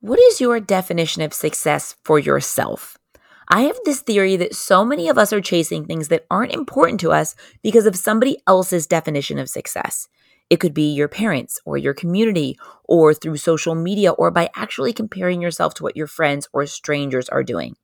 what is your definition of success for yourself? I have this theory that so many of us are chasing things that aren't important to us because of somebody else's definition of success. It could be your parents or your community or through social media or by actually comparing yourself to what your friends or strangers are doing.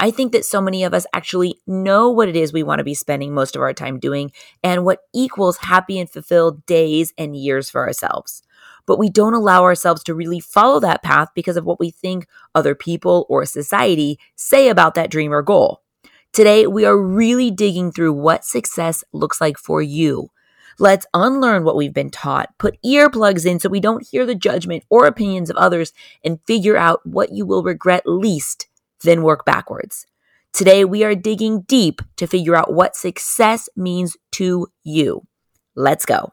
I think that so many of us actually know what it is we want to be spending most of our time doing and what equals happy and fulfilled days and years for ourselves. But we don't allow ourselves to really follow that path because of what we think other people or society say about that dream or goal. Today, we are really digging through what success looks like for you. Let's unlearn what we've been taught, put earplugs in so we don't hear the judgment or opinions of others, and figure out what you will regret least then work backwards. Today, we are digging deep to figure out what success means to you. Let's go.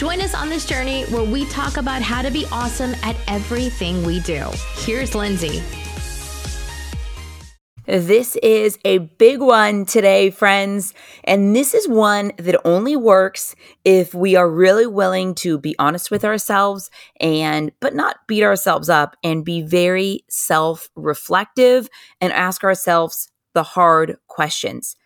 Join us on this journey where we talk about how to be awesome at everything we do. Here's Lindsay. This is a big one today, friends. And this is one that only works if we are really willing to be honest with ourselves and, but not beat ourselves up and be very self reflective and ask ourselves the hard questions.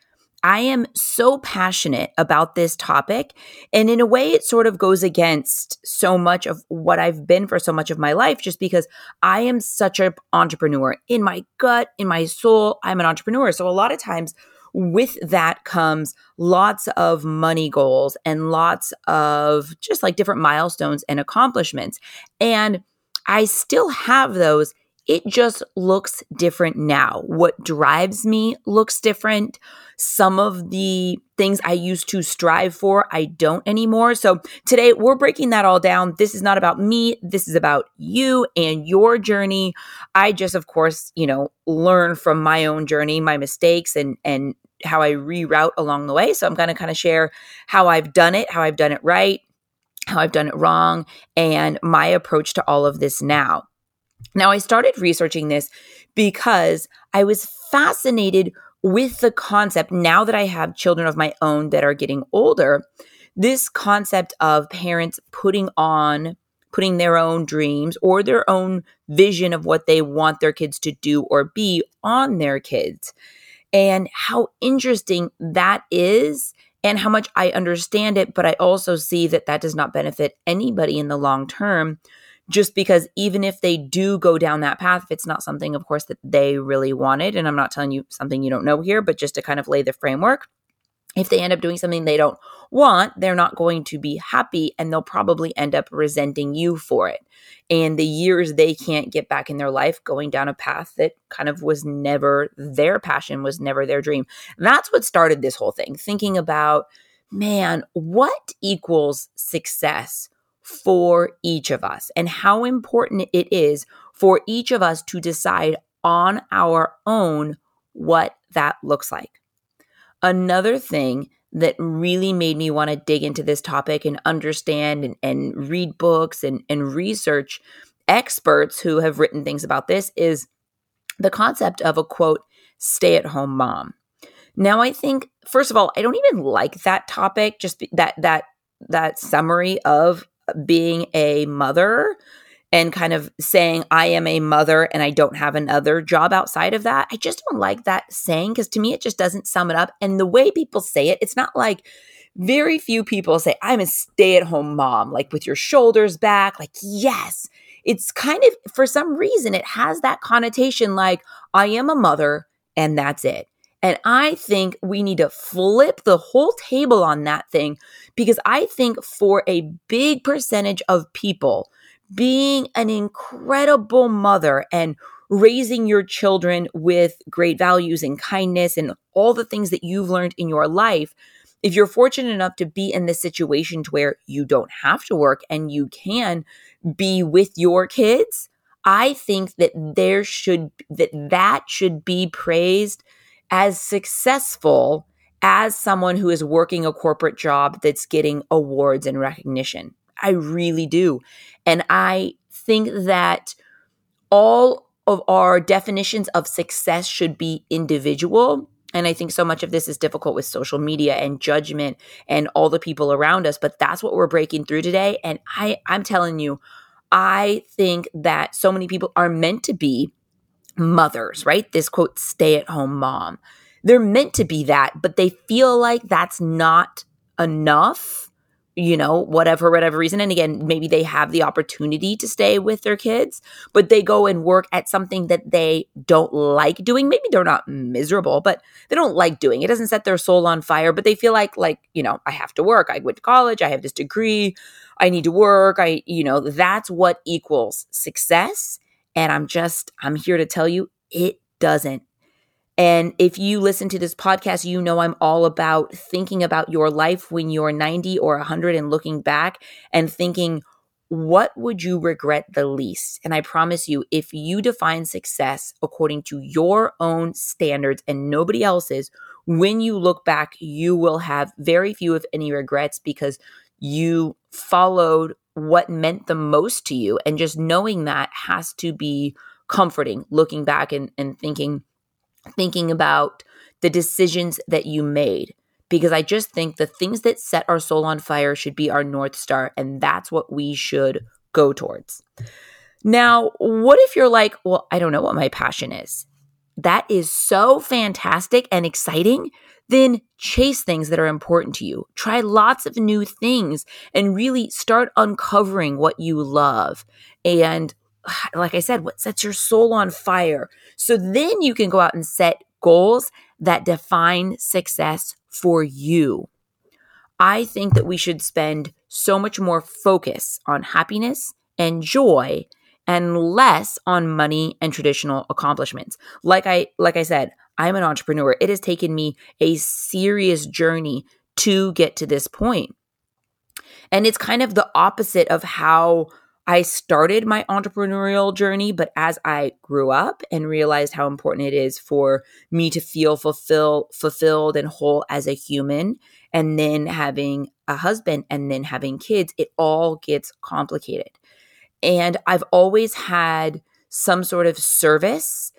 I am so passionate about this topic. And in a way, it sort of goes against so much of what I've been for so much of my life, just because I am such an entrepreneur. In my gut, in my soul, I'm an entrepreneur. So a lot of times, with that comes lots of money goals and lots of just like different milestones and accomplishments. And I still have those it just looks different now. What drives me looks different. Some of the things I used to strive for, I don't anymore. So today we're breaking that all down. This is not about me. This is about you and your journey. I just, of course, you know, learn from my own journey, my mistakes and, and how I reroute along the way. So I'm going to kind of share how I've done it, how I've done it right, how I've done it wrong, and my approach to all of this now. Now, I started researching this because I was fascinated with the concept now that I have children of my own that are getting older. This concept of parents putting on, putting their own dreams or their own vision of what they want their kids to do or be on their kids, and how interesting that is, and how much I understand it. But I also see that that does not benefit anybody in the long term just because even if they do go down that path, if it's not something, of course, that they really wanted, and I'm not telling you something you don't know here, but just to kind of lay the framework, if they end up doing something they don't want, they're not going to be happy and they'll probably end up resenting you for it. And the years they can't get back in their life going down a path that kind of was never their passion, was never their dream. That's what started this whole thing, thinking about, man, what equals success? For each of us and how important it is for each of us to decide on our own what that looks like. Another thing that really made me want to dig into this topic and understand and, and read books and, and research experts who have written things about this is the concept of a quote, stay at home mom. Now, I think, first of all, I don't even like that topic, just that, that, that summary of being a mother and kind of saying I am a mother and I don't have another job outside of that. I just don't like that saying because to me it just doesn't sum it up. And the way people say it, it's not like very few people say I'm a stay-at-home mom like with your shoulders back like yes. It's kind of for some reason it has that connotation like I am a mother and that's it. And I think we need to flip the whole table on that thing because I think for a big percentage of people, being an incredible mother and raising your children with great values and kindness and all the things that you've learned in your life, if you're fortunate enough to be in this situation to where you don't have to work and you can be with your kids, I think that there should that that should be praised as successful as someone who is working a corporate job that's getting awards and recognition. I really do. And I think that all of our definitions of success should be individual. And I think so much of this is difficult with social media and judgment and all the people around us, but that's what we're breaking through today. And I, I'm telling you, I think that so many people are meant to be mothers, right? This quote, stay at home mom. They're meant to be that, but they feel like that's not enough you know, whatever, whatever reason. And again, maybe they have the opportunity to stay with their kids, but they go and work at something that they don't like doing. Maybe they're not miserable, but they don't like doing. It doesn't set their soul on fire, but they feel like, like, you know, I have to work. I went to college. I have this degree. I need to work. I, you know, that's what equals success. And I'm just, I'm here to tell you it doesn't. And if you listen to this podcast, you know I'm all about thinking about your life when you're 90 or 100 and looking back and thinking, what would you regret the least? And I promise you, if you define success according to your own standards and nobody else's, when you look back, you will have very few, if any, regrets because you followed what meant the most to you. And just knowing that has to be comforting, looking back and, and thinking, thinking about the decisions that you made because I just think the things that set our soul on fire should be our North Star, and that's what we should go towards. Now, what if you're like, well, I don't know what my passion is? That is so fantastic and exciting. Then chase things that are important to you. Try lots of new things and really start uncovering what you love and like I said, what sets your soul on fire. So then you can go out and set goals that define success for you. I think that we should spend so much more focus on happiness and joy and less on money and traditional accomplishments. Like I like I said, I'm an entrepreneur. It has taken me a serious journey to get to this point. And it's kind of the opposite of how I started my entrepreneurial journey, but as I grew up and realized how important it is for me to feel fulfill, fulfilled and whole as a human, and then having a husband and then having kids, it all gets complicated. And I've always had some sort of service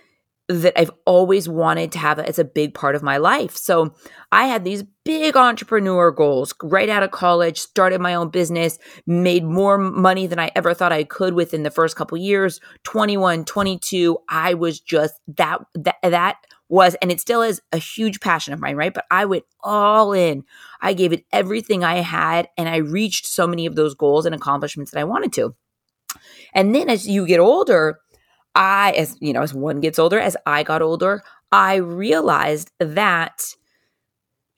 that I've always wanted to have as a big part of my life. So I had these big entrepreneur goals right out of college, started my own business, made more money than I ever thought I could within the first couple years. 21, 22, I was just that that that was and it still is a huge passion of mine, right? But I went all in. I gave it everything I had and I reached so many of those goals and accomplishments that I wanted to. And then as you get older, I, as you know, as one gets older, as I got older, I realized that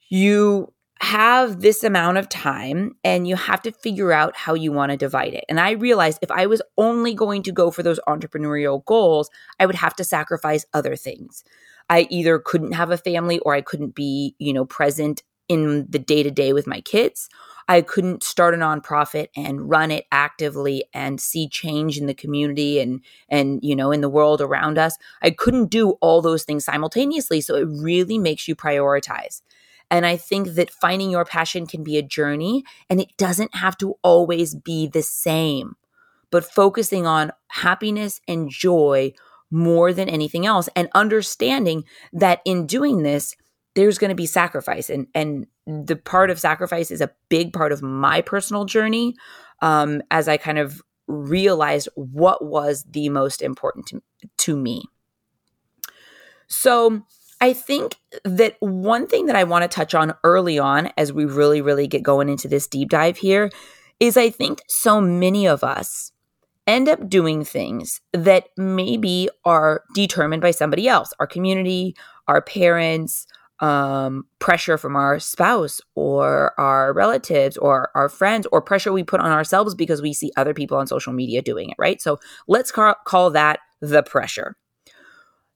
you have this amount of time and you have to figure out how you want to divide it. And I realized if I was only going to go for those entrepreneurial goals, I would have to sacrifice other things. I either couldn't have a family or I couldn't be, you know, present in the day to day with my kids, I couldn't start a nonprofit and run it actively and see change in the community and and you know in the world around us. I couldn't do all those things simultaneously, so it really makes you prioritize. And I think that finding your passion can be a journey and it doesn't have to always be the same. But focusing on happiness and joy more than anything else and understanding that in doing this there's going to be sacrifice and and the part of sacrifice is a big part of my personal journey um, as i kind of realized what was the most important to, to me. So i think that one thing that i want to touch on early on as we really really get going into this deep dive here is i think so many of us end up doing things that maybe are determined by somebody else our community our parents um, pressure from our spouse or our relatives or our friends or pressure we put on ourselves because we see other people on social media doing it, right? So let's ca- call that the pressure.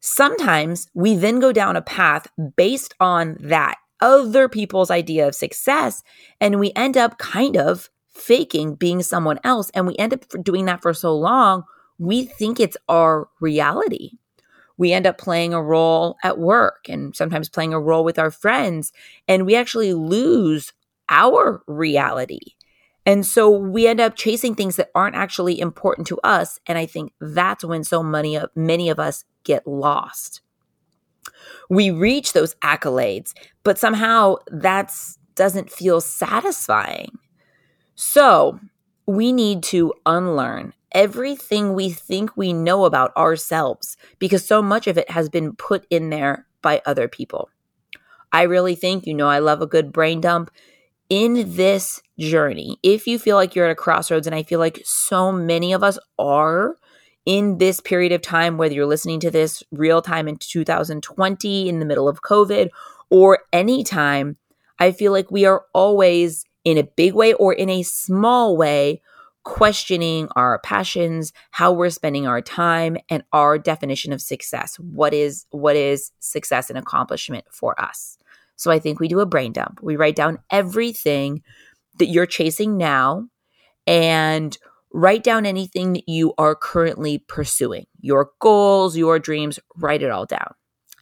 Sometimes we then go down a path based on that other people's idea of success, and we end up kind of faking being someone else. And we end up doing that for so long, we think it's our reality we end up playing a role at work and sometimes playing a role with our friends, and we actually lose our reality. And so we end up chasing things that aren't actually important to us. And I think that's when so many of, many of us get lost. We reach those accolades, but somehow that's doesn't feel satisfying. So we need to unlearn everything we think we know about ourselves because so much of it has been put in there by other people. I really think, you know, I love a good brain dump. In this journey, if you feel like you're at a crossroads, and I feel like so many of us are in this period of time, whether you're listening to this real time in 2020 in the middle of COVID or anytime, I feel like we are always in a big way or in a small way questioning our passions, how we're spending our time and our definition of success. What is what is success and accomplishment for us? So I think we do a brain dump. We write down everything that you're chasing now and write down anything that you are currently pursuing. Your goals, your dreams, write it all down.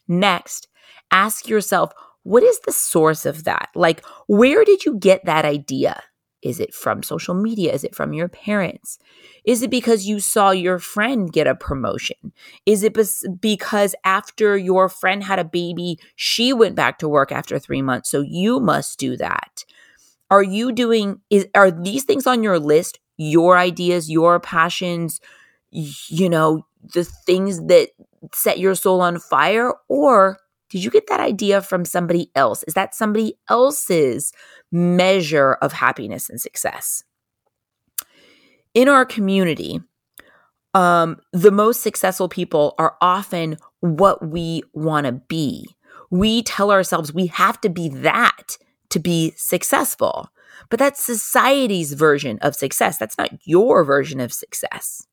Next, ask yourself, what is the source of that? Like, where did you get that idea? Is it from social media? Is it from your parents? Is it because you saw your friend get a promotion? Is it because after your friend had a baby, she went back to work after three months? So you must do that. Are you doing, is, are these things on your list your ideas, your passions, you know, the things that set your soul on fire? Or did you get that idea from somebody else? Is that somebody else's measure of happiness and success? In our community, um, the most successful people are often what we want to be. We tell ourselves we have to be that to be successful, but that's society's version of success. That's not your version of success.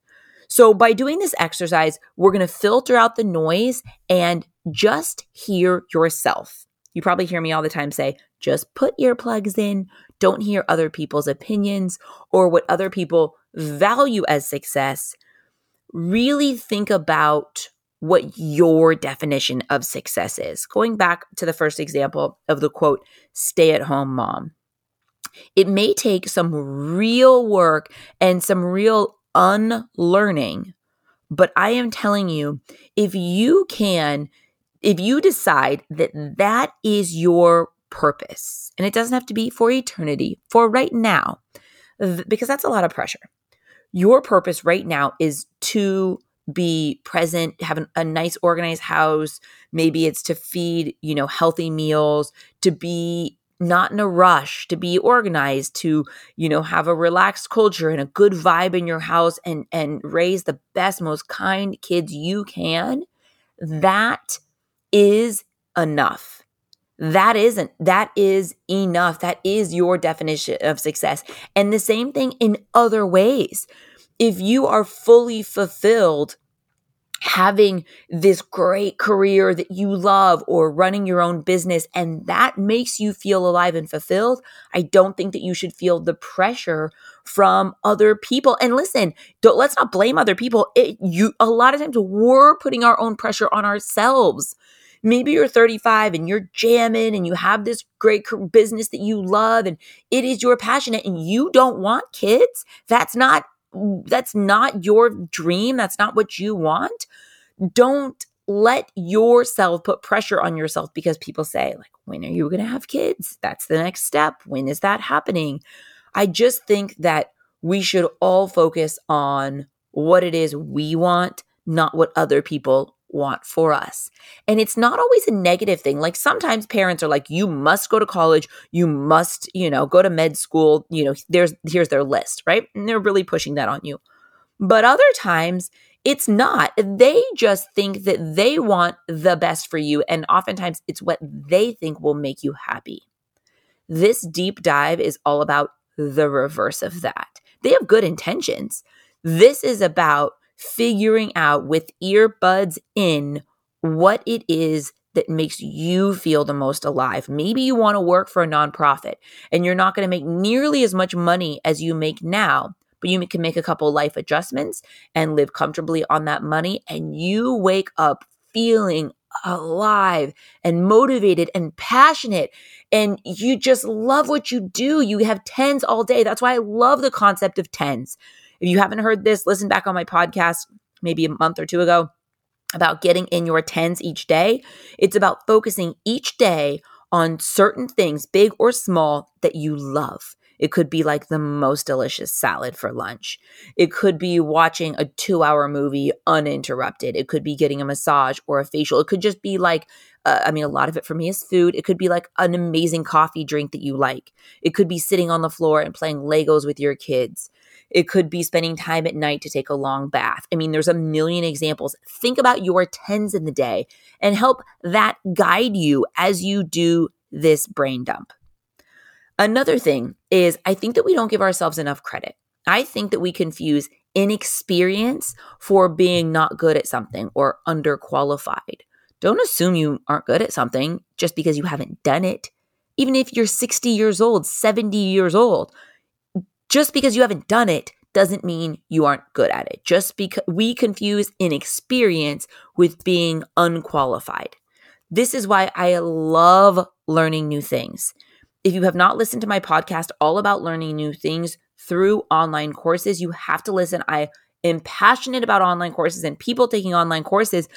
So, by doing this exercise, we're going to filter out the noise and just hear yourself. You probably hear me all the time say, just put earplugs in. Don't hear other people's opinions or what other people value as success. Really think about what your definition of success is. Going back to the first example of the quote, stay at home mom. It may take some real work and some real unlearning, but I am telling you, if you can if you decide that that is your purpose, and it doesn't have to be for eternity, for right now, because that's a lot of pressure. Your purpose right now is to be present, have an, a nice organized house. Maybe it's to feed, you know, healthy meals, to be not in a rush, to be organized, to, you know, have a relaxed culture and a good vibe in your house and and raise the best, most kind kids you can. That is enough. That isn't, that is enough. That is your definition of success. And the same thing in other ways. If you are fully fulfilled, having this great career that you love or running your own business and that makes you feel alive and fulfilled, I don't think that you should feel the pressure from other people. And listen, don't let's not blame other people. It, you a lot of times we're putting our own pressure on ourselves maybe you're 35 and you're jamming and you have this great business that you love and it is your passion and you don't want kids that's not that's not your dream that's not what you want don't let yourself put pressure on yourself because people say like when are you going to have kids? That's the next step. When is that happening? I just think that we should all focus on what it is we want not what other people want for us. And it's not always a negative thing. Like sometimes parents are like you must go to college, you must, you know, go to med school, you know, there's here's their list, right? And they're really pushing that on you. But other times it's not. They just think that they want the best for you and oftentimes it's what they think will make you happy. This deep dive is all about the reverse of that. They have good intentions. This is about figuring out with earbuds in what it is that makes you feel the most alive. Maybe you want to work for a nonprofit and you're not going to make nearly as much money as you make now, but you can make a couple life adjustments and live comfortably on that money and you wake up feeling alive and motivated and passionate and you just love what you do. You have tens all day. That's why I love the concept of tens. If you haven't heard this, listen back on my podcast maybe a month or two ago about getting in your tens each day. It's about focusing each day on certain things, big or small, that you love. It could be like the most delicious salad for lunch. It could be watching a two hour movie uninterrupted. It could be getting a massage or a facial. It could just be like, uh, I mean, a lot of it for me is food. It could be like an amazing coffee drink that you like. It could be sitting on the floor and playing Legos with your kids. It could be spending time at night to take a long bath. I mean, there's a million examples. Think about your tens in the day and help that guide you as you do this brain dump. Another thing is, I think that we don't give ourselves enough credit. I think that we confuse inexperience for being not good at something or underqualified. Don't assume you aren't good at something just because you haven't done it. Even if you're 60 years old, 70 years old, just because you haven't done it doesn't mean you aren't good at it. Just because we confuse inexperience with being unqualified. This is why I love learning new things. If you have not listened to my podcast all about learning new things through online courses, you have to listen. I am passionate about online courses and people taking online courses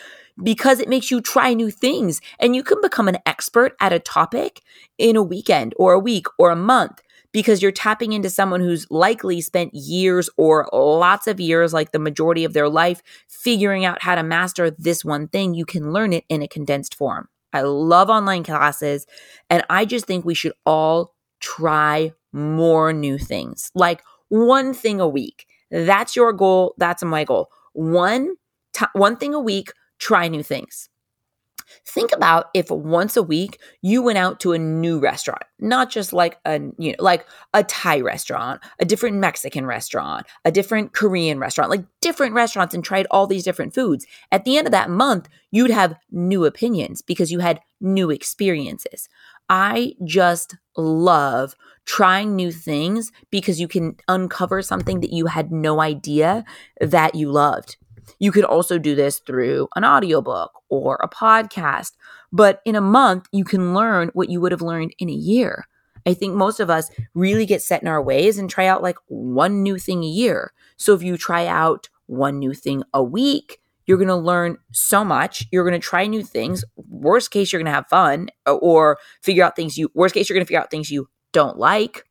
because it makes you try new things and you can become an expert at a topic in a weekend or a week or a month because you're tapping into someone who's likely spent years or lots of years, like the majority of their life, figuring out how to master this one thing. You can learn it in a condensed form. I love online classes. And I just think we should all try more new things, like one thing a week. That's your goal. That's my goal. One, t- one thing a week, try new things. Think about if once a week you went out to a new restaurant, not just like a you know like a Thai restaurant, a different Mexican restaurant, a different Korean restaurant, like different restaurants and tried all these different foods. At the end of that month, you'd have new opinions because you had new experiences. I just love trying new things because you can uncover something that you had no idea that you loved. You could also do this through an audiobook or a podcast. But in a month, you can learn what you would have learned in a year. I think most of us really get set in our ways and try out like one new thing a year. So if you try out one new thing a week, you're going to learn so much. You're going to try new things. Worst case, you're going to have fun or figure out things you, worst case, you're going to figure out things you don't like.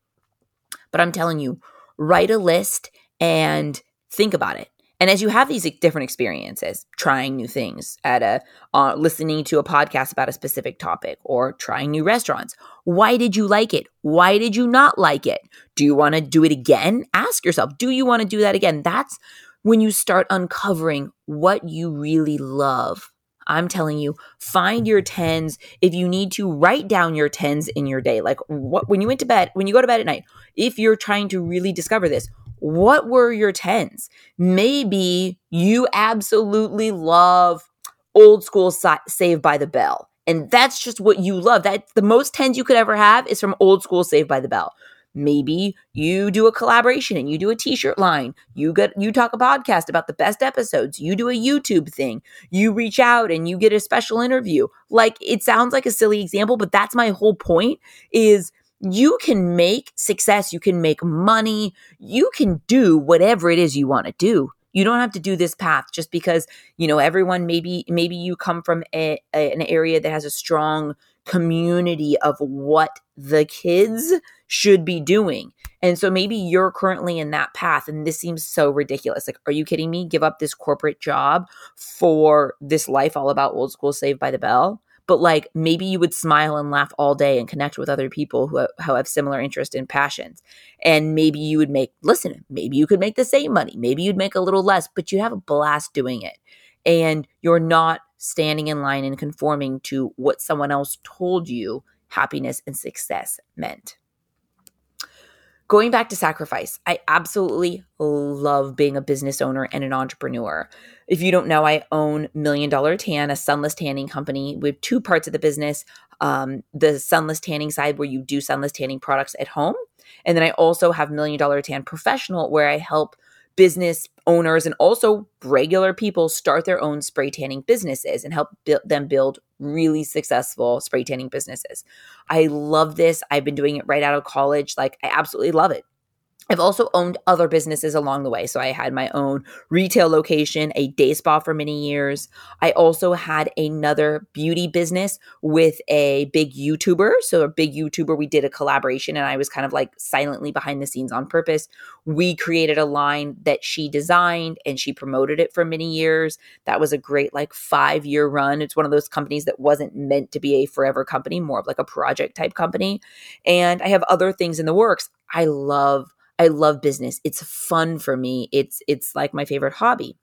But I'm telling you, write a list and think about it. And as you have these different experiences, trying new things at a, uh, listening to a podcast about a specific topic or trying new restaurants, why did you like it? Why did you not like it? Do you want to do it again? Ask yourself, do you want to do that again? That's when you start uncovering what you really love. I'm telling you, find your tens. If you need to, write down your tens in your day. Like what when you went to bed, when you go to bed at night, if you're trying to really discover this, what were your tens? Maybe you absolutely love old school Saved by the Bell. And that's just what you love. That the most tens you could ever have is from old school Saved by the Bell. Maybe you do a collaboration and you do a t-shirt line. You get you talk a podcast about the best episodes. You do a YouTube thing. You reach out and you get a special interview. Like it sounds like a silly example, but that's my whole point is you can make success, you can make money, you can do whatever it is you want to do. You don't have to do this path just because, you know, everyone maybe maybe you come from a, a, an area that has a strong community of what the kids should be doing. And so maybe you're currently in that path and this seems so ridiculous. Like, are you kidding me? Give up this corporate job for this life all about old school saved by the bell? But like maybe you would smile and laugh all day and connect with other people who, who have similar interests and passions. And maybe you would make, listen, maybe you could make the same money. Maybe you'd make a little less, but you'd have a blast doing it. And you're not standing in line and conforming to what someone else told you happiness and success meant. Going back to sacrifice, I absolutely love being a business owner and an entrepreneur. If you don't know, I own Million Dollar Tan, a sunless tanning company with two parts of the business um, the sunless tanning side, where you do sunless tanning products at home. And then I also have Million Dollar Tan Professional, where I help business owners and also regular people start their own spray tanning businesses and help bu- them build really successful spray tanning businesses. I love this. I've been doing it right out of college. Like, I absolutely love it. I've also owned other businesses along the way. So I had my own retail location, a day spa for many years. I also had another beauty business with a big YouTuber. So a big YouTuber, we did a collaboration and I was kind of like silently behind the scenes on purpose. We created a line that she designed and she promoted it for many years. That was a great like 5-year run. It's one of those companies that wasn't meant to be a forever company, more of like a project type company. And I have other things in the works. I love I love business. It's fun for me. It's it's like my favorite hobby.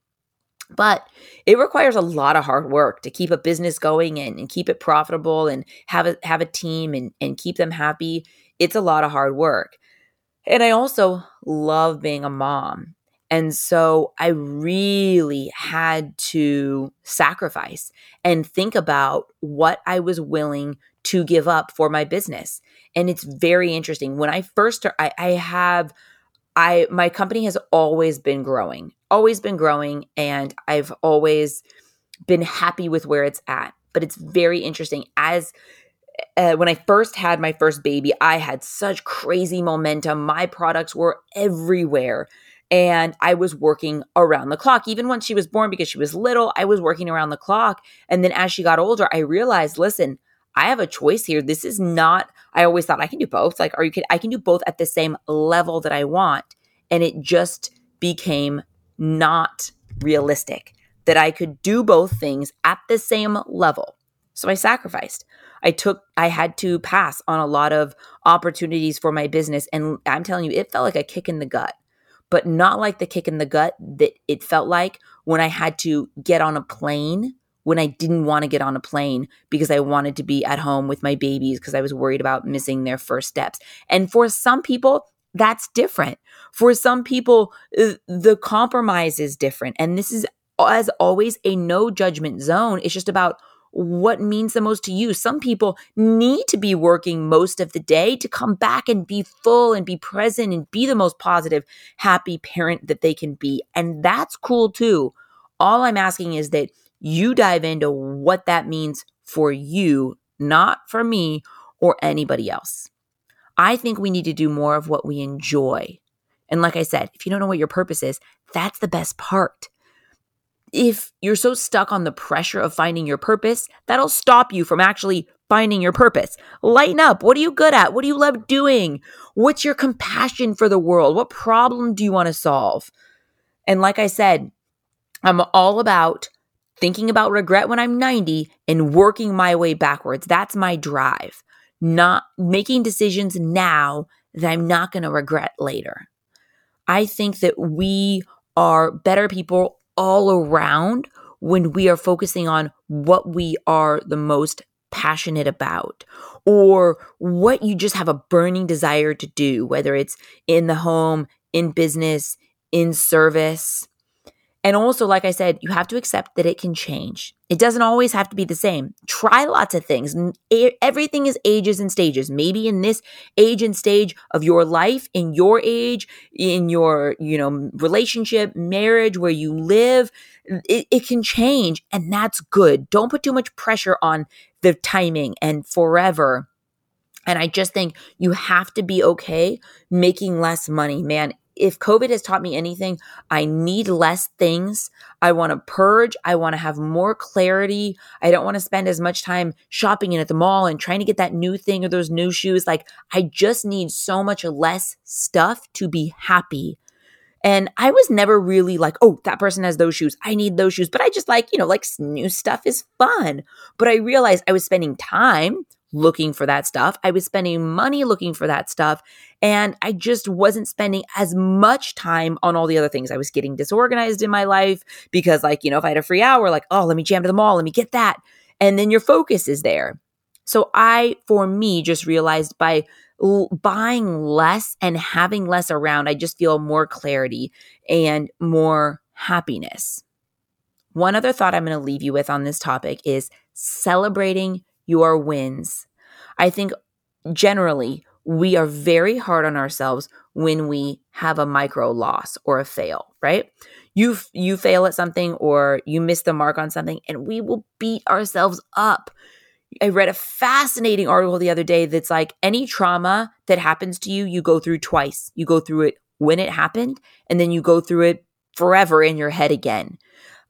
But it requires a lot of hard work to keep a business going and, and keep it profitable and have a have a team and, and keep them happy. It's a lot of hard work. And I also love being a mom. And so I really had to sacrifice and think about what I was willing to give up for my business. And it's very interesting. When I first start, I, I have I my company has always been growing, always been growing, and I've always been happy with where it's at. But it's very interesting as uh, when I first had my first baby, I had such crazy momentum. My products were everywhere. And I was working around the clock. Even when she was born, because she was little, I was working around the clock. And then as she got older, I realized listen, I have a choice here. This is not, I always thought I can do both. Like, or you can, I can do both at the same level that I want. And it just became not realistic that I could do both things at the same level. So I sacrificed. I took, I had to pass on a lot of opportunities for my business. And I'm telling you, it felt like a kick in the gut, but not like the kick in the gut that it felt like when I had to get on a plane when I didn't want to get on a plane because I wanted to be at home with my babies because I was worried about missing their first steps. And for some people, that's different. For some people, uh, the compromise is different. And this is, as always, a no judgment zone. It's just about what means the most to you. Some people need to be working most of the day to come back and be full and be present and be the most positive, happy parent that they can be. And that's cool too. All I'm asking is that you dive into what that means for you, not for me or anybody else. I think we need to do more of what we enjoy. And like I said, if you don't know what your purpose is, that's the best part. If you're so stuck on the pressure of finding your purpose, that'll stop you from actually finding your purpose. Lighten up. What are you good at? What do you love doing? What's your compassion for the world? What problem do you want to solve? And like I said, I'm all about thinking about regret when I'm 90 and working my way backwards. That's my drive, not making decisions now that I'm not going to regret later. I think that we are better people all around when we are focusing on what we are the most passionate about or what you just have a burning desire to do, whether it's in the home, in business, in service. And also, like I said, you have to accept that it can change. It doesn't always have to be the same. Try lots of things. Everything is ages and stages. Maybe in this age and stage of your life, in your age, in your, you know, relationship, marriage, where you live, it, it can change and that's good. Don't put too much pressure on the timing and forever. And I just think you have to be okay making less money. Man, if COVID has taught me anything, I need less things. I want to purge. I want to have more clarity. I don't want to spend as much time shopping in at the mall and trying to get that new thing or those new shoes. Like, I just need so much less stuff to be happy. And I was never really like, oh, that person has those shoes. I need those shoes. But I just like, you know, like new stuff is fun. But I realized I was spending time looking for that stuff. I was spending money looking for that stuff. And I just wasn't spending as much time on all the other things. I was getting disorganized in my life because, like, you know, if I had a free hour, like, oh, let me jam to the mall, let me get that. And then your focus is there. So I, for me, just realized by l- buying less and having less around, I just feel more clarity and more happiness. One other thought I'm going to leave you with on this topic is celebrating your wins. I think generally we are very hard on ourselves when we have a micro loss or a fail, right? You you fail at something or you miss the mark on something and we will beat ourselves up. I read a fascinating article the other day that's like any trauma that happens to you, you go through twice. You go through it when it happened and then you go through it forever in your head again.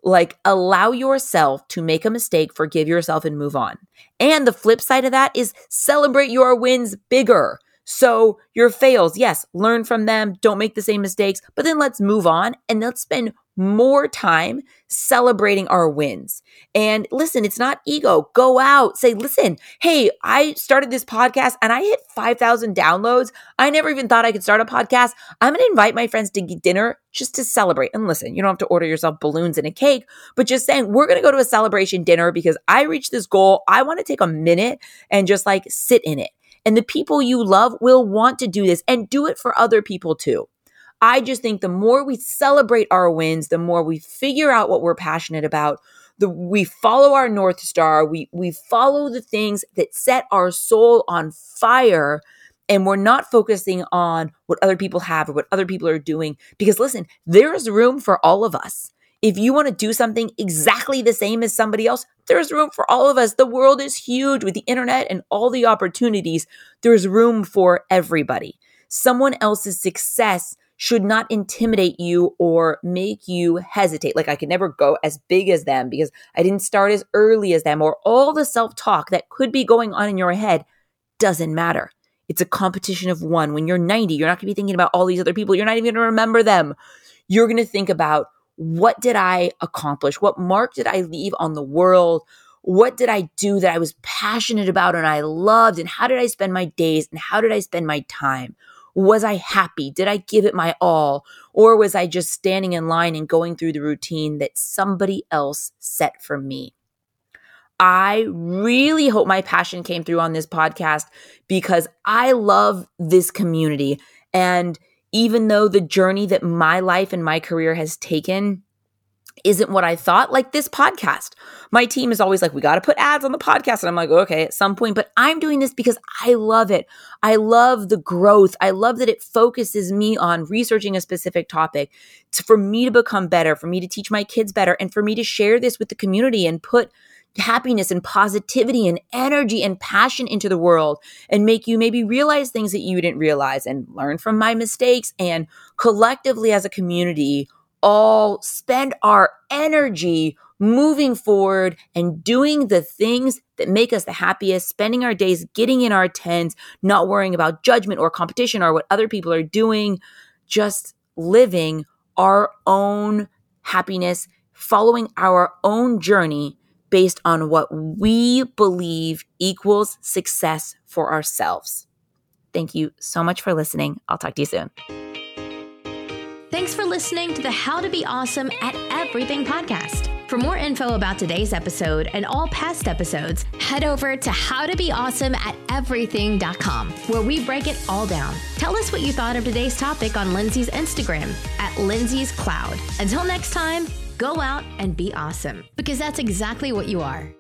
Like, allow yourself to make a mistake, forgive yourself, and move on. And the flip side of that is celebrate your wins bigger. So, your fails, yes, learn from them, don't make the same mistakes, but then let's move on and let's spend more time celebrating our wins. And listen, it's not ego. Go out, say, listen, hey, I started this podcast and I hit 5,000 downloads. I never even thought I could start a podcast. I'm going to invite my friends to dinner just to celebrate. And listen, you don't have to order yourself balloons and a cake, but just saying, we're going to go to a celebration dinner because I reached this goal. I want to take a minute and just like sit in it. And the people you love will want to do this and do it for other people too. I just think the more we celebrate our wins, the more we figure out what we're passionate about, the we follow our north star, we we follow the things that set our soul on fire and we're not focusing on what other people have or what other people are doing because listen, there is room for all of us. If you want to do something exactly the same as somebody else, there's room for all of us. The world is huge with the internet and all the opportunities. There's room for everybody. Someone else's success should not intimidate you or make you hesitate. Like I could never go as big as them because I didn't start as early as them, or all the self talk that could be going on in your head doesn't matter. It's a competition of one. When you're 90, you're not going to be thinking about all these other people. You're not even going to remember them. You're going to think about what did I accomplish? What mark did I leave on the world? What did I do that I was passionate about and I loved? And how did I spend my days? And how did I spend my time? Was I happy? Did I give it my all? Or was I just standing in line and going through the routine that somebody else set for me? I really hope my passion came through on this podcast because I love this community. And even though the journey that my life and my career has taken isn't what I thought, like this podcast. My team is always like, we got to put ads on the podcast. And I'm like, okay, at some point, but I'm doing this because I love it. I love the growth. I love that it focuses me on researching a specific topic to, for me to become better, for me to teach my kids better, and for me to share this with the community and put happiness and positivity and energy and passion into the world and make you maybe realize things that you didn't realize and learn from my mistakes and collectively as a community all spend our energy moving forward and doing the things that make us the happiest, spending our days getting in our tens, not worrying about judgment or competition or what other people are doing, just living our own happiness, following our own journey based on what we believe equals success for ourselves. Thank you so much for listening. I'll talk to you soon. Thanks for listening to the How to Be Awesome at Everything podcast. For more info about today's episode and all past episodes, head over to howtobeawesome@everything.com, where we break it all down. Tell us what you thought of today's topic on Lindsay's Instagram at Lindsay's Cloud. Until next time, go out and be awesome because that's exactly what you are.